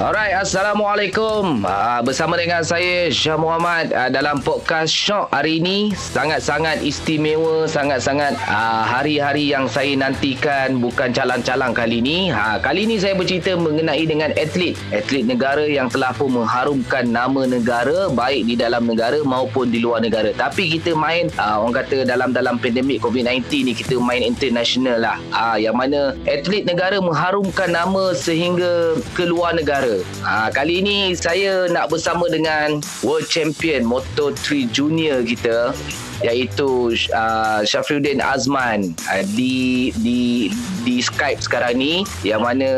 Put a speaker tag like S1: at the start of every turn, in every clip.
S1: Alright, Assalamualaikum. Uh, bersama dengan saya Syah Muhammad uh, dalam podcast Shock hari ini sangat-sangat istimewa, sangat-sangat uh, hari-hari yang saya nantikan bukan calang-calang kali ini. Ha, kali ini saya bercerita mengenai dengan atlet, atlet negara yang telah pun mengharumkan nama negara baik di dalam negara maupun di luar negara. Tapi kita main uh, orang kata dalam dalam pandemik COVID-19 ni kita main international lah. Uh, yang mana atlet negara mengharumkan nama sehingga ke luar negara. Ha, kali ini saya nak bersama dengan World Champion Moto3 Junior kita iaitu uh, Syafriuddin Azman uh, di di di Skype sekarang ni yang mana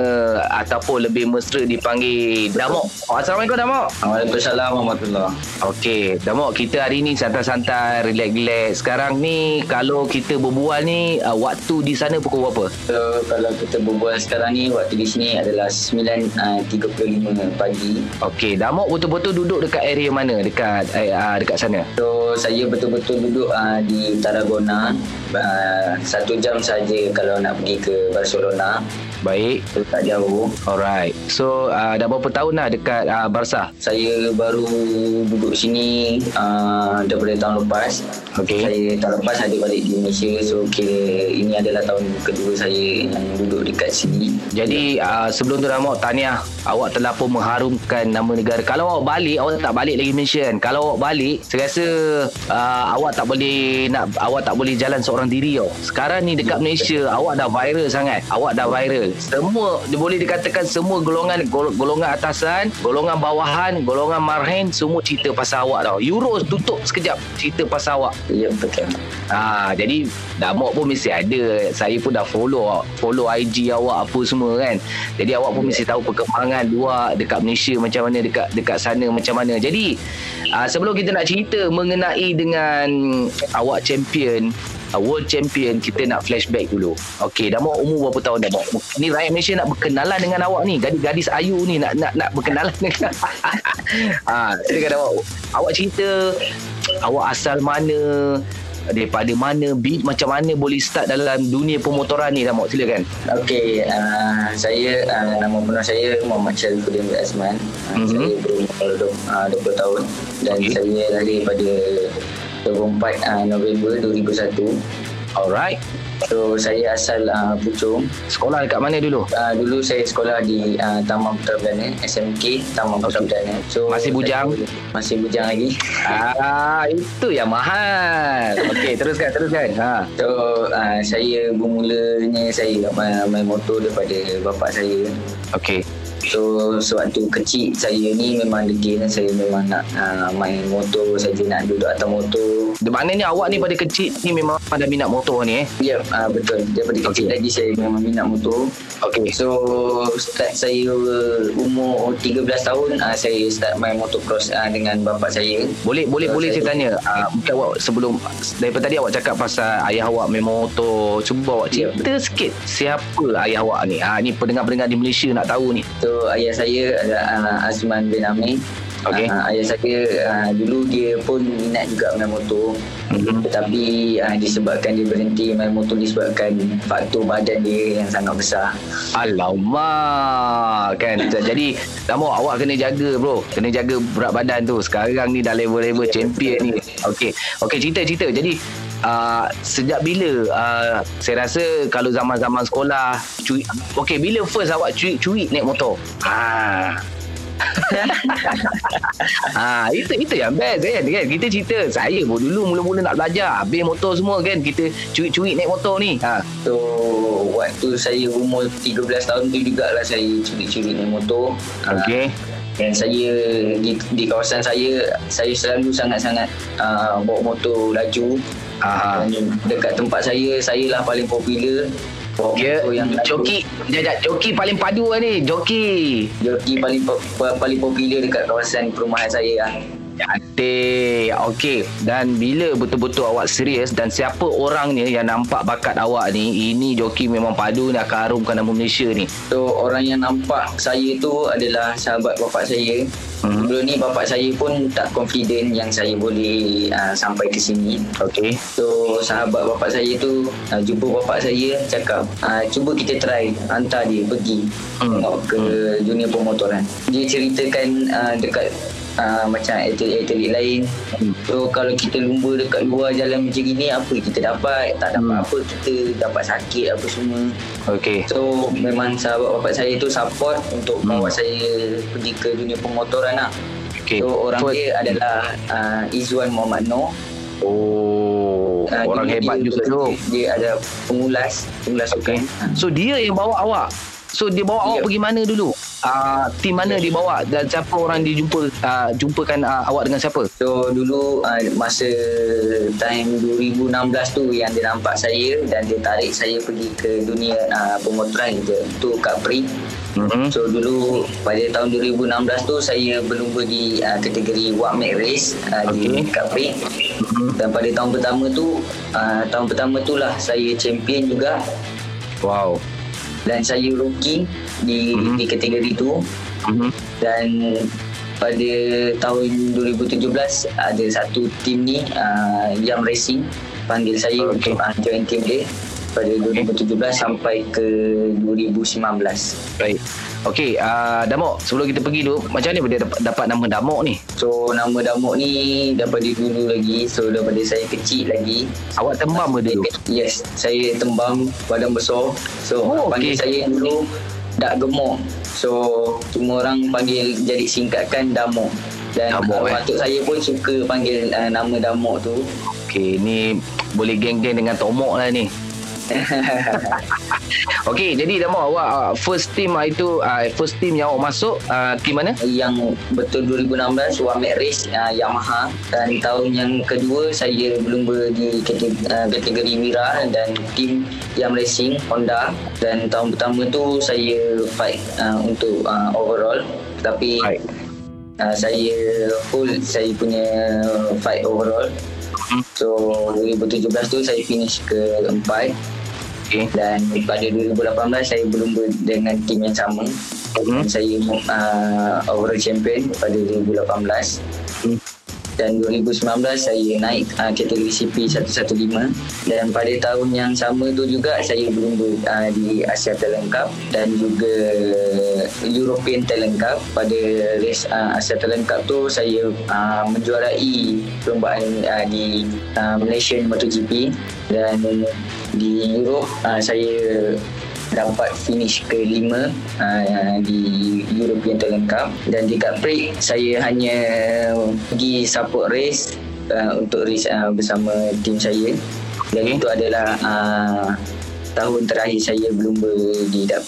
S1: ataupun lebih mesra dipanggil Damok. Oh, Assalamualaikum Damok.
S2: Waalaikumsalam warahmatullahi.
S1: Okey, Damok kita hari ni santai-santai, relax-relax. Sekarang ni kalau kita berbual ni uh, waktu di sana pukul berapa?
S2: So kalau kita berbual sekarang ni waktu di sini adalah 9.35 uh, pagi.
S1: Okey, Damok betul-betul duduk dekat area mana dekat uh, dekat sana?
S2: So saya betul-betul duduk uh, di Tarragona uh, satu jam saja kalau nak pergi ke Barcelona
S1: Baik.
S2: so tak jauh
S1: Alright. So uh, dah berapa tahun dah dekat uh, Barca?
S2: saya baru duduk sini uh, daripada tahun lepas
S1: Okey.
S2: saya tahun lepas ada balik di Malaysia so kira ini adalah tahun kedua saya yang duduk dekat sini
S1: Jadi uh, sebelum tu Ramok tahniah awak telah pun mengharumkan nama negara. Kalau awak balik awak tak balik lagi Malaysia kan. Kalau awak balik saya rasa uh, awak tak boleh nak awak tak boleh jalan seorang diri tau. Sekarang ni dekat Malaysia awak dah viral sangat. Awak dah viral. Semua dia boleh dikatakan semua golongan gol- golongan atasan, golongan bawahan, golongan marhen semua cerita pasal awak tau. Euro tutup sekejap cerita pasal awak.
S2: ya betul
S1: Ha, jadi Damok pun mesti ada. Saya pun dah follow follow IG awak apa semua kan. Jadi awak pun mesti tahu perkembangan luar dekat Malaysia macam mana dekat dekat sana macam mana. Jadi uh, sebelum kita nak cerita mengenai dengan awak champion uh, world champion kita nak flashback dulu. Okey, Damok umur berapa tahun Damok? Ni rakyat Malaysia nak berkenalan dengan awak ni. Gadis-gadis ayu ni nak nak nak berkenalan dengan. ha, silakan Damok. Awak cerita awak asal mana daripada mana beat macam mana boleh start dalam dunia pemotoran ni Damok silakan
S2: Okey, uh, saya uh, nama penuh saya Muhammad Syarifuddin bin Azman. Uh,
S1: Mhm.
S2: Saya berumur uh, 20 tahun dan
S1: Okey.
S2: saya lahir pada 24 uh, November 2001.
S1: Alright
S2: So saya asal uh, Puchong.
S1: sekolah dekat mana dulu
S2: Uh, dulu saya sekolah di uh, Taman Putra Perdana, SMK Taman Putra. Perdana. So
S1: Masih bujang?
S2: saya- Masih bujang lagi.
S1: ah itu yang mahal okey teruskan teruskan ha
S2: So uh, saya bermulanya saya main, main motor daripada bapa saya.
S1: okey
S2: So sewaktu kecil saya ni memang degil saya memang nak uh, main motor saja nak duduk atas motor.
S1: Maknanya awak ni pada kecil ni memang ada minat motor ni eh
S2: Ya uh, betul daripada kecil
S1: Okey.
S2: lagi saya memang minat motor.
S1: okey
S2: So start saya umur 13 tahun uh, saya start main motocross uh, dengan bapa saya.
S1: boleh boleh
S2: So,
S1: boleh saya
S2: saya-
S1: tanya uh, mungkin awak sebelum daripada tadi awak cakap pasal ayah awak main motor cuba awak
S2: Ya,
S1: cerita sikit siapa ayah awak ni ah ni pendengar-pendengar di Malaysia nak tahu ni
S2: So ayah saya adalah uh, Azman bin Amir.
S1: Okey.
S2: Uh, ayah saya uh, dulu dia pun minat juga main motor.
S1: Mhm.
S2: Tetapi uh, disebabkan dia berhenti main motor disebabkan faktor badan dia yang sangat besar.
S1: Alamak kan jadi Damo awak kena jaga bro kena jaga berat badan tu sekarang ni dah level-level champion ni okey okey cerita-cerita jadi uh, sejak bila uh, saya rasa kalau zaman-zaman sekolah curi okey bila first awak curi-curi naik motor ah Ah itu itu yang best kan? Kan? Kita cerita saya pun dulu mula-mula nak belajar habis motor semua kan? Kita curi-curi naik motor ni. Ha.
S2: So waktu saya umur 13 tahun tu jugalah saya curi-curi naik motor. Ah,
S1: okey.
S2: Dan saya di, di kawasan saya saya selalu sangat-sangat uh, bawa motor laju. Dan dekat tempat saya saya lah paling popular.
S1: Dia
S2: motor yang
S1: joki jajak joki paling padu lah ni joki
S2: Joki paling paling popular dekat kawasan perumahan saya lah.
S1: Cantik. Okey. Dan bila betul-betul awak serius dan siapa orangnya yang nampak bakat awak ni, ini joki memang padu ni akan harumkan nama Malaysia ni.
S2: So orang yang nampak saya tu adalah sahabat bapak saya. Hmm. Dulu ni bapak saya pun tak confident yang saya boleh uh, sampai ke sini.
S1: Okey.
S2: So sahabat bapak saya tu uh, jumpa bapak saya cakap uh, cuba kita try hantar dia pergi
S1: Hmm.
S2: tengok ke dunia pemotoran. Dia ceritakan uh, dekat uh, macam atlet-atlet lain.
S1: Hmm.
S2: So kalau kita lumba dekat luar jalan macam gini apa kita dapat? Tak dapat
S1: Hmm.
S2: apa kita dapat sakit apa semua.
S1: Okey.
S2: So memang sahabat bapak saya tu support untuk
S1: Hmm.
S2: bawa saya pergi ke dunia pemotoran lah.
S1: Okey.
S2: So orang
S1: So-
S2: dia adalah uh, Izzuan Muhammad Noor.
S1: Oh,
S2: Uh,
S1: orang
S2: dia,
S1: hebat
S2: dia,
S1: juga tu.
S2: Dia ada pengulas, pengulas
S1: Okey.
S2: sukan.
S1: So dia yang bawa awak. So dia bawa awak
S2: Ya.
S1: pergi mana dulu? Ah, tim mana dia bawa dan siapa orang dia jumpa uh, jumpakan uh, awak dengan siapa?
S2: So dulu uh, masa time 2016 tu yang dia nampak saya dan dia tarik saya pergi ke dunia uh, pemotoran gitu. Tu Kak Pri.
S1: Mhm.
S2: So dulu pada tahun 2016 tu saya berlumba di uh, kategori What Make Race uh, di
S1: Okey.
S2: Kak Pri. Dan pada tahun pertama tu uh, tahun pertama tu lah saya champion juga
S1: Wow.
S2: dan saya rookie di
S1: Mhm.
S2: di kategori tu
S1: Mhm.
S2: dan pada tahun 2017 ada satu tim ni uh, Yam Racing panggil saya
S1: Okey.
S2: untuk uh, join tim dia pada 2017 sampai ke 2019.
S1: Baik. Okey, uh, Damok, sebelum kita pergi tu, macam mana dia dapat, dapat nama Damok ni?
S2: So nama Damok ni daripada dulu lagi So daripada saya kecil lagi
S1: Awak tembam ke dulu?
S2: Yes Saya tembam badan besar So
S1: Oh,
S2: panggil
S1: okey.
S2: saya dulu Dak Gemuk So semua orang panggil jadi singkatkan Damok Dan
S1: Damok, eh.
S2: patut saya pun suka panggil uh, nama Damok tu
S1: Okey, ni boleh geng-geng dengan Tomok lah ni. Okey, jadi Damok awak uh, first team uh, itu uh, first team yang awak masuk uh, team mana?
S2: Yang betul 2016 Wamek Race uh, Yamaha Dan tahun yang kedua saya berlumba di kategori, uh, kategori Mira Dan tim Yam Racing Honda Dan tahun pertama tu saya fight uh, untuk uh, overall Tapi
S1: Baik.
S2: uh, saya hold saya punya fight overall. So 2017 tu saya finish ke empat
S1: Okey.
S2: dan pada 2018 saya berlumba dengan tim yang sama
S1: Mhm.
S2: dan saya uh, overall champion pada 2018
S1: Hmm.
S2: dan 2019 saya naik uh, kategori CP 115 dan pada tahun yang sama tu juga saya berlumba uh, di Asia Talent Cup dan juga European Talent Cup. Pada race uh, Asia Talent Cup tu saya uh, menjuarai perlombaan uh, di uh, Malaysian MotoGP. Dan di Europe uh, saya dapat finish ke lima uh, di European Talent Cup. Dan di Cup Prix saya hanya pergi support race uh, untuk race uh, bersama tim saya. Dan
S1: Okey.
S2: itu adalah uh, tahun terakhir saya berlumba di Cup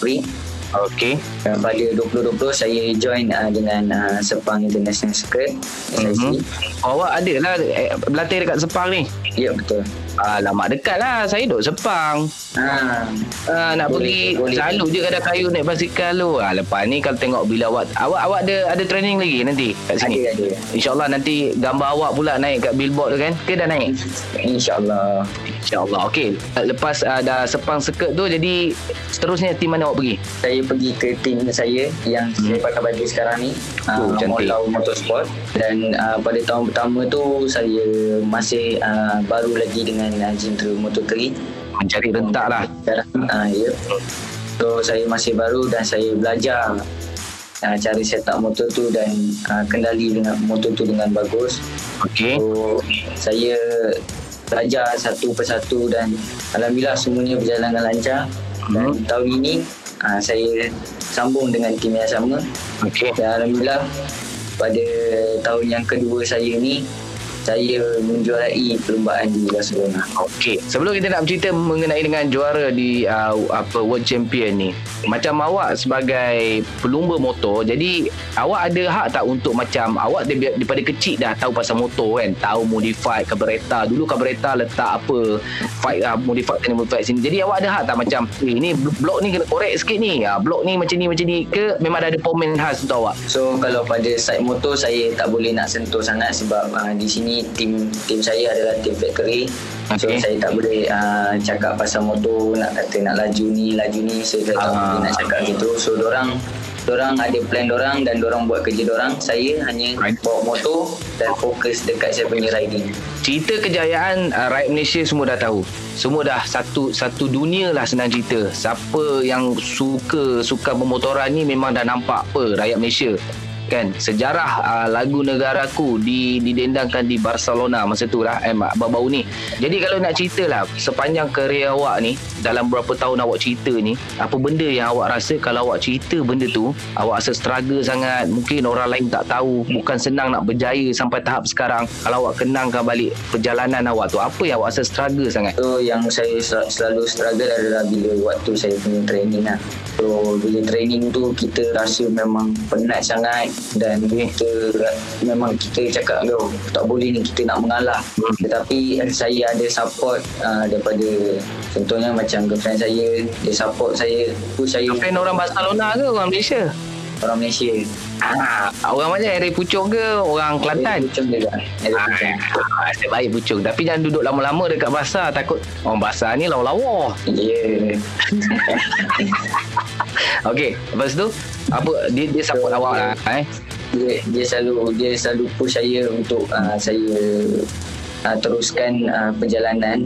S1: Okey.
S2: uh, pada 2020 saya join uh, dengan uh, Sepang International Circuit
S1: Mhm. Awak ada lah eh, berlatih dekat Sepang ni.
S2: ya betul
S1: Alamak dekat lah Saya duduk Sepang
S2: ha,
S1: Ah, nak
S2: Boleh,
S1: pergi
S2: boleh.
S1: selalu je kadang kayu naik basikal tu. Ah, lepas ni kalau tengok bila awak awak awak ada ada training lagi nanti kat sini.
S2: ada ada
S1: InsyaAllah nanti gambar awak pula naik kat billboard tu kan. Ke dah naik?
S2: InsyaAllah
S1: InsyaAllah. Okey. Lepas uh, dah sepang seket tu jadi seterusnya tim mana awak pergi?
S2: saya pergi ke tim saya yang hmm. saya pakai baju sekarang ni
S1: Oh,
S2: uh. Molau Motorsport dan uh, pada tahun pertama tu saya masih uh, baru lagi dengan uh, Jintera Motor3
S1: Mencari rentak lah.
S2: uh, ya so saya masih baru dan saya belajar uh, cara set up motor tu dan uh, kendali dengan motor tu dengan bagus
S1: Okey.
S2: So saya belajar satu persatu dan alhamdulillah semuanya berjalan dengan lancar. Dan
S1: Hmm.
S2: tahun ini uh, saya sambung dengan tim yang sama
S1: Okey.
S2: dan alhamdulillah pada tahun yang kedua saya ni saya menjuarai perlumbaan di Barcelona.
S1: Okey, sebelum kita nak bercerita mengenai dengan juara di uh, apa World Champion ni. Macam awak sebagai pelumba motor, jadi awak ada hak tak untuk macam awak dari- daripada kecil dah tahu pasal motor kan, tahu modify carburetor. Dulu carburetor letak apa fight uh, modify sini modify sini. Jadi awak ada hak tak macam eh ni blok ni kena korek sikit ni. Uh, blok ni macam ni macam ni ke memang dah ada komen khas untuk awak?
S2: So kalau pada side motor saya tak boleh nak sentuh sangat sebab uh, di sini tim tim saya adalah tim factory. So saya tak boleh uh, cakap pasal motor nak kata nak laju ni laju ni saya tak
S1: Ah.
S2: boleh nak cakap gitu. So dorang dorang ada plan dorang dan dorang buat kerja dorang. Saya hanya
S1: Right.
S2: bawa motor dan fokus dekat saya punya riding.
S1: Cerita kejayaan uh, rakyat Malaysia semua dah tahu. Semua dah satu satu dunia lah senang cerita. Siapa yang suka suka pemotoran ni memang dah nampak apa rakyat Malaysia kan sejarah uh, lagu negaraku di didendangkan di Barcelona masa tu lah eh, baru-baru ni jadi kalau nak cerita lah sepanjang kerjaya awak ni dalam berapa tahun awak cerita ni apa benda yang awak rasa kalau awak cerita benda tu awak rasa struggle sangat mungkin orang lain tak tahu bukan senang nak berjaya sampai tahap sekarang kalau awak kenangkan balik perjalanan awak tu apa yang awak rasa struggle sangat
S2: So yang saya sel- selalu struggle adalah bila waktu saya punya training lah. So bila training tu kita rasa memang penat sangat dan kita memang kita cakap yo tak boleh ni kita nak mengalah. Tetapi eh, saya ada support uh, daripada contohnya macam girlfriend saya dia support saya push saya
S1: fan orang Barcelona ke orang Malaysia
S2: orang Malaysia.
S1: Ah, orang mana? Area Puchong ke orang Kelantan?
S2: Pucung juga. Pucung.
S1: Ah, saya baik Puchong. Tapi jangan duduk lama-lama dekat basar. Takut orang basar ni lawa-lawa.
S2: Ya.
S1: Okey, lepas tu apa dia dia support
S2: So,
S1: awak lah eh.
S2: dia dia selalu dia selalu push saya untuk uh, saya uh, teruskan uh, perjalanan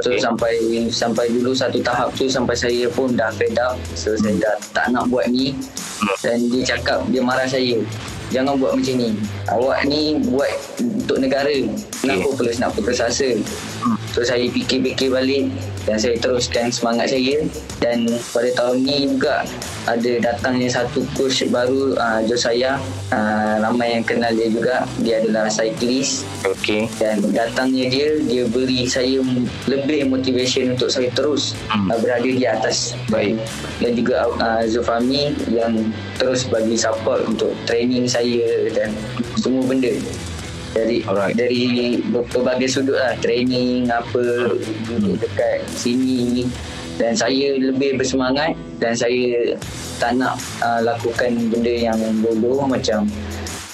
S2: so
S1: Okey.
S2: sampai sampai dulu satu tahap tu sampai saya pun dah fed up. So saya dah tak nak buat ni. Dan dia cakap dia marah saya. Jangan buat macam ni. Awak ni buat untuk negara. Kenapa
S1: Okey.
S2: polis nak putus asa so saya fikir-fikir balik dan saya teruskan semangat saya dan pada tahun ni juga ada datangnya satu coach baru uh, Josaya uh, ramai yang kenal dia juga dia adalah cyclist
S1: Okey.
S2: dan datangnya dia dia beri saya lebih motivation untuk saya terus
S1: Hmm.
S2: uh, berada di atas
S1: Baik.
S2: dan juga uh, Zulfami yang terus bagi support untuk training saya dan semua benda dari
S1: Alright.
S2: dari ber- berbagai sudut lah training apa duduk dekat sini dan saya lebih bersemangat dan saya tak nak uh, lakukan benda yang bodoh macam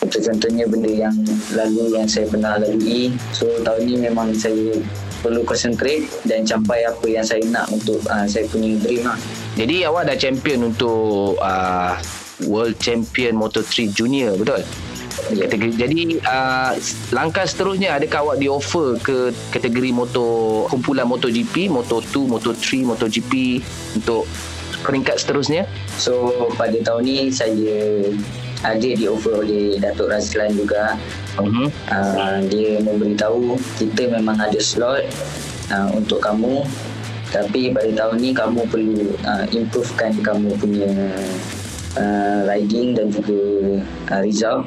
S2: contohnya benda yang lalu yang saya pernah lalui so tahun ni memang saya perlu concentrate dan capai apa yang saya nak untuk uh, saya punya dream lah
S1: Jadi awak dah champion untuk uh, World Champion Moto3 Junior, betul?
S2: Ya.
S1: Kategori, jadi uh, langkah seterusnya adakah awak di offer ke kategori motor kumpulan MotoGP, Moto2, Moto3, MotoGP untuk peringkat seterusnya?
S2: So pada tahun ni saya ada di offer oleh Datuk Razlan juga
S1: Uh-huh.
S2: uh, dia memberitahu kita memang ada slot uh, untuk kamu tapi pada tahun ni kamu perlu uh, improvekan kamu punya uh, riding dan juga uh, result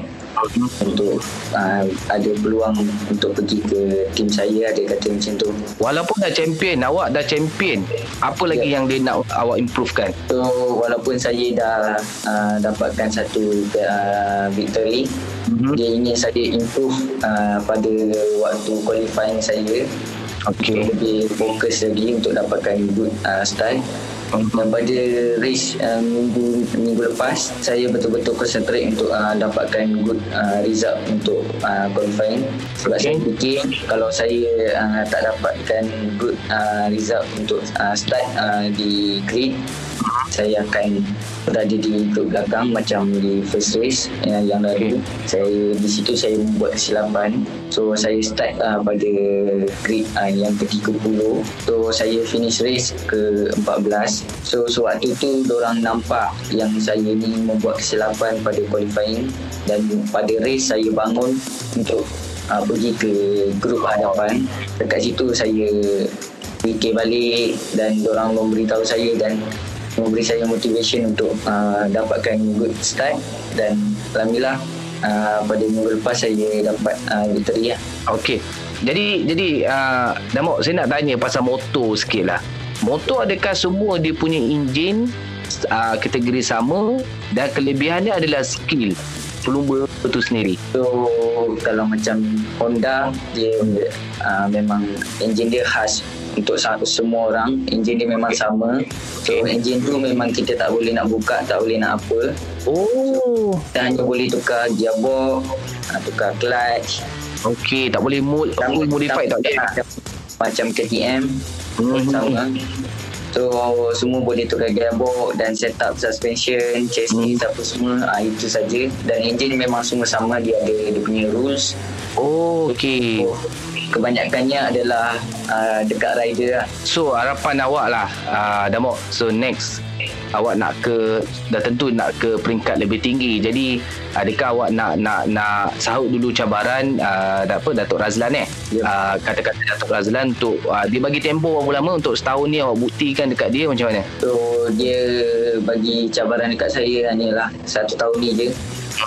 S2: untuk uh, ada peluang untuk pergi ke tim saya ada kata macam tu
S1: Walaupun dah champion, awak dah champion. Apa lagi
S2: Ya.
S1: yang dia nak awak improvekan?
S2: So walaupun saya dah uh, dapatkan satu uh, victory,
S1: Mhm.
S2: mm-hmm. dia ingin saya improve uh, pada waktu qualifying saya.
S1: Okey.
S2: Lebih fokus lagi untuk dapatkan good uh, start. Dan pada race uh, minggu minggu lepas saya betul-betul concentrate untuk uh, dapatkan good uh, result untuk uh, qualifying sebab
S1: Okay.
S2: saya fikir kalau saya uh, tak dapatkan good uh, result untuk uh, start uh, di grid saya akan berada di grup belakang macam di first race yang, yang lalu. Saya di situ saya membuat kesilapan. So saya start uh, pada grid uh, yang ke-30 so saya finish race ke-14 so sewaktu tu orang nampak yang saya ni membuat kesilapan pada qualifying. Dan pada race saya bangun untuk uh, pergi ke grup hadapan. Dekat situ saya fikir balik dan orang memberitahu saya dan memberi saya motivation untuk uh, dapatkan good start dan Alhamdulillah uh, pada minggu lepas saya dapat uh, victory lah.
S1: Okey. Jadi jadi uh, Damok saya nak tanya pasal motor sikit lah. Motor adakah semua dia punya enjin uh, kategori sama dan kelebihannya adalah skill pelumba itu sendiri.
S2: So kalau macam Honda dia uh, memang enjin dia khas untuk semua orang enjin dia memang sama so okay. enjin tu memang kita tak boleh nak buka tak boleh nak apa
S1: oh
S2: kita hanya boleh tukar gearbox tukar clutch
S1: Okey, tak boleh mod, full modify tak boleh.
S2: Macam KTM mm-hmm. sama. So semua boleh tukar gearbox dan setup suspension, chassis hmm. apa semua ah itu saja dan engine memang semua sama dia ada dia punya rules.
S1: Oh okey. So,
S2: kebanyakannya adalah uh, dekat rider lah.
S1: So harapan awak lah uh, Damok. So next awak nak ke dah tentu nak ke peringkat lebih tinggi. Jadi adakah awak nak nak nak sahut dulu cabaran uh, apa Datuk Razlan eh? Yeah. Uh, kata-kata Datuk Razlan untuk uh, dia bagi tempoh berapa lama untuk setahun ni awak buktikan dekat dia macam mana?
S2: So dia bagi cabaran dekat saya hanyalah satu tahun ni je.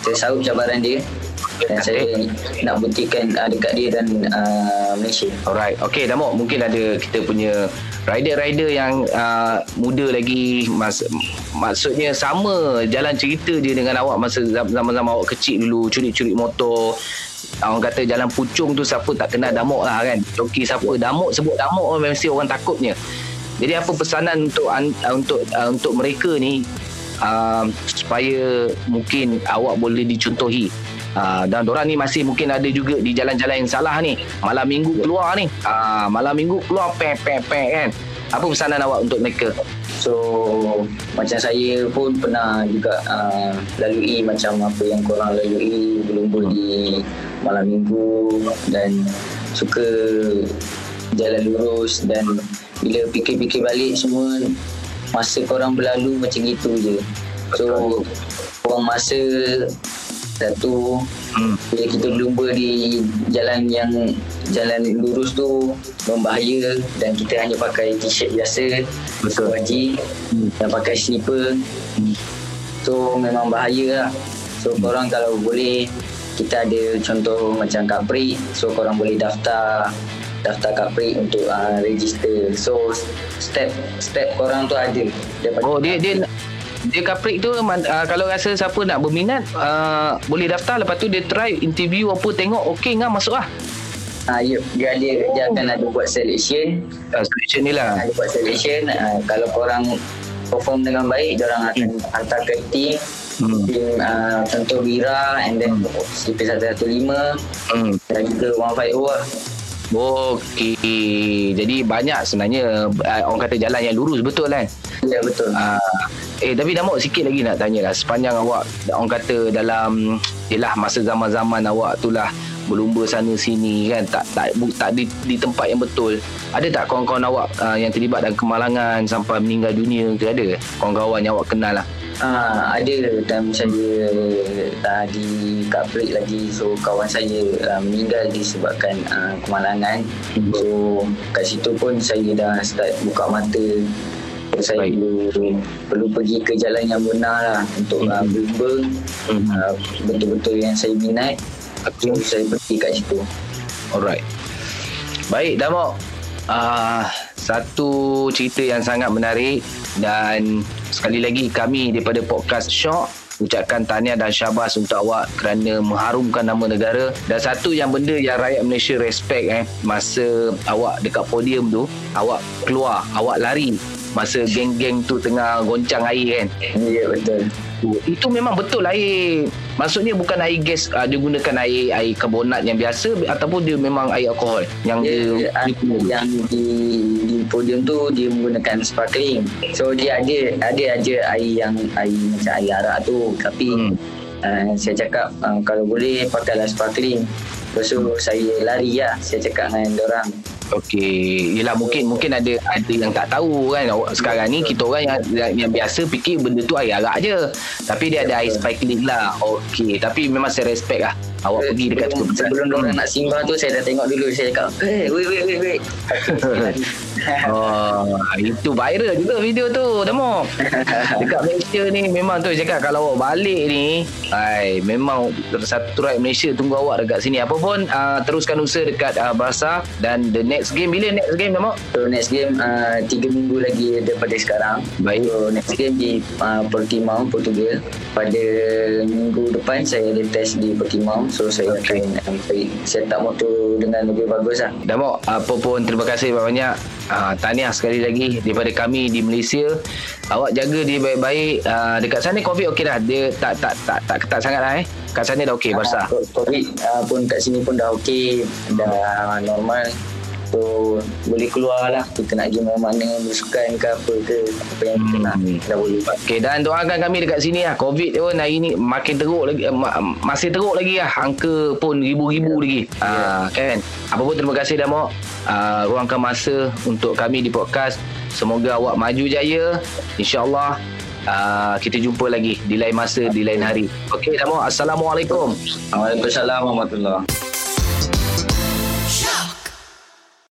S2: Saya sahut cabaran dia dan saya nak buktikan uh, dekat dia dan uh, Malaysia.
S1: Alright. Okay, Damok. Mungkin ada kita punya rider-rider yang uh, muda lagi. Mas, maksudnya sama jalan cerita je dengan awak masa zaman-zaman awak kecil dulu. Curi-curi motor. Orang kata jalan pucung tu siapa tak kenal Damok lah kan. Joki siapa. Damok sebut Damok mesti orang takutnya. Jadi apa pesanan untuk untuk untuk mereka ni uh, supaya mungkin awak boleh dicontohi Uh, dan orang ni masih mungkin ada juga di jalan-jalan yang salah ni. Malam minggu keluar ni. Uh, malam minggu keluar pe pe pe kan. Apa pesanan awak untuk mereka?
S2: So macam saya pun pernah juga uh, lalui macam apa yang korang lalui berlumba di malam minggu dan suka jalan lurus dan bila fikir-fikir balik semua masa korang berlalu macam itu je. So korang masa satu hmm. bila kita berlumba di jalan yang jalan lurus tu membahaya dan kita hanya pakai t-shirt biasa betul haji hmm. dan pakai slipper hmm. so memang bahaya lah so hmm. korang kalau boleh kita ada contoh macam kapri so korang boleh daftar daftar kapri untuk uh, register so step step korang tu ada
S1: oh dia dia dia kaprik tu uh, kalau rasa siapa nak berminat uh, boleh daftar lepas tu dia try interview apa tengok okey ngah masuk lah
S2: Ah, uh, dia, dia, oh. dia akan ada buat selection.
S1: Uh, selection ni lah.
S2: Ada buat selection. Uh, kalau korang perform dengan baik, dia orang akan hmm. hantar ke team. Hmm. Team uh, tentu Wira and then hmm. CP115 hmm. dan juga 150 lah.
S1: Okey. Jadi banyak sebenarnya uh, orang kata jalan yang lurus betul kan?
S2: Ya betul. Uh,
S1: Eh tapi Damok sikit lagi nak tanya lah. Sepanjang awak Orang kata dalam Yelah masa zaman-zaman awak tu lah Berlumba sana sini kan Tak tak, tak di, di tempat yang betul. Ada tak kawan-kawan awak uh, Yang terlibat dalam kemalangan Sampai meninggal dunia ke ada? Kawan-kawan yang awak kenal lah.
S2: Ah, ada. Time saya uh, di Kaprik lagi. So kawan saya uh, meninggal disebabkan uh, kemalangan. Hmm. so kat situ pun saya dah start buka mata saya perlu, perlu pergi ke jalan yang benar lah untuk mm-hmm. uh, berlumba mm-hmm. uh, betul-betul yang saya minat. So saya pergi kat situ.
S1: Alright. Baik Damok uh, satu cerita yang sangat menarik dan sekali lagi kami daripada podcast Shock ucapkan tahniah dan syabas untuk awak kerana mengharumkan nama negara dan satu yang benda yang rakyat Malaysia respect eh masa awak dekat podium tu awak keluar awak lari masa geng-geng tu tengah goncang air kan?
S2: Ya betul.
S1: Itu memang betul air. Maksudnya bukan air gas uh, dia gunakan air air karbonat yang biasa ataupun dia memang air alkohol yang
S2: dia, dia, dia yang di di podium tu dia menggunakan sparkling. So dia ada ada aja air yang air macam air arak tu. Tapi hmm. uh, saya cakap uh, kalau boleh pakailah sparkling. Lepas tu saya lari lah Saya cakap dengan orang
S1: Okey, yalah mungkin mungkin ada ada yang tak tahu kan sekarang ni kita orang yang yang, yang biasa fikir benda tu air arak je. Tapi dia ada air sparkling lah. Okey, tapi memang saya respect lah. Awak eh, pergi dekat
S2: sebelum, tu. Sebelum orang nak simbah tu saya dah tengok dulu saya cakap, "Eh, wait wait wait wait."
S1: Oh, itu viral juga video tu, Damo. Dekat Malaysia ni memang tu cakap kalau awak balik ni, ai memang satu rakyat Malaysia tunggu awak dekat sini. Apa pun uh, teruskan usaha dekat uh, Barca dan the next game bila next game Damo?
S2: So next game uh, tiga minggu lagi daripada sekarang.
S1: Baik.
S2: So next game di uh, Portimao, Portugal. Pada minggu depan saya ada test di Portimao. So saya akan um, set up motor dengan lebih bagus lah.
S1: Damo, apa pun terima kasih banyak-banyak. Uh, tahniah sekali lagi daripada kami di Malaysia. Awak jaga diri baik-baik. Uh, dekat sana COVID okey dah. Dia tak tak tak tak ketat sangat lah eh. Kat sana dah okey Barca.
S2: Ah, COVID uh, pun kat sini pun dah okey. Dah normal. So boleh keluar lah. Kita nak pergi mana-mana bersukan ke apa ke. Apa yang kita nak.
S1: Hmm.
S2: Dah boleh buat.
S1: Okey dan doakan kami dekat sini lah. COVID pun hari ni makin teruk lagi ma- masih teruk lagi lah. Angka pun ribu-ribu lagi. Ah kan. Apa pun terima kasih Damo. Uh, ruangkan masa untuk kami di podcast. Semoga awak maju jaya. InsyaAllah uh, kita jumpa lagi di lain masa, di lain hari. Okey Damo. Assalamualaikum.
S2: Waalaikumsalam warahmatullahi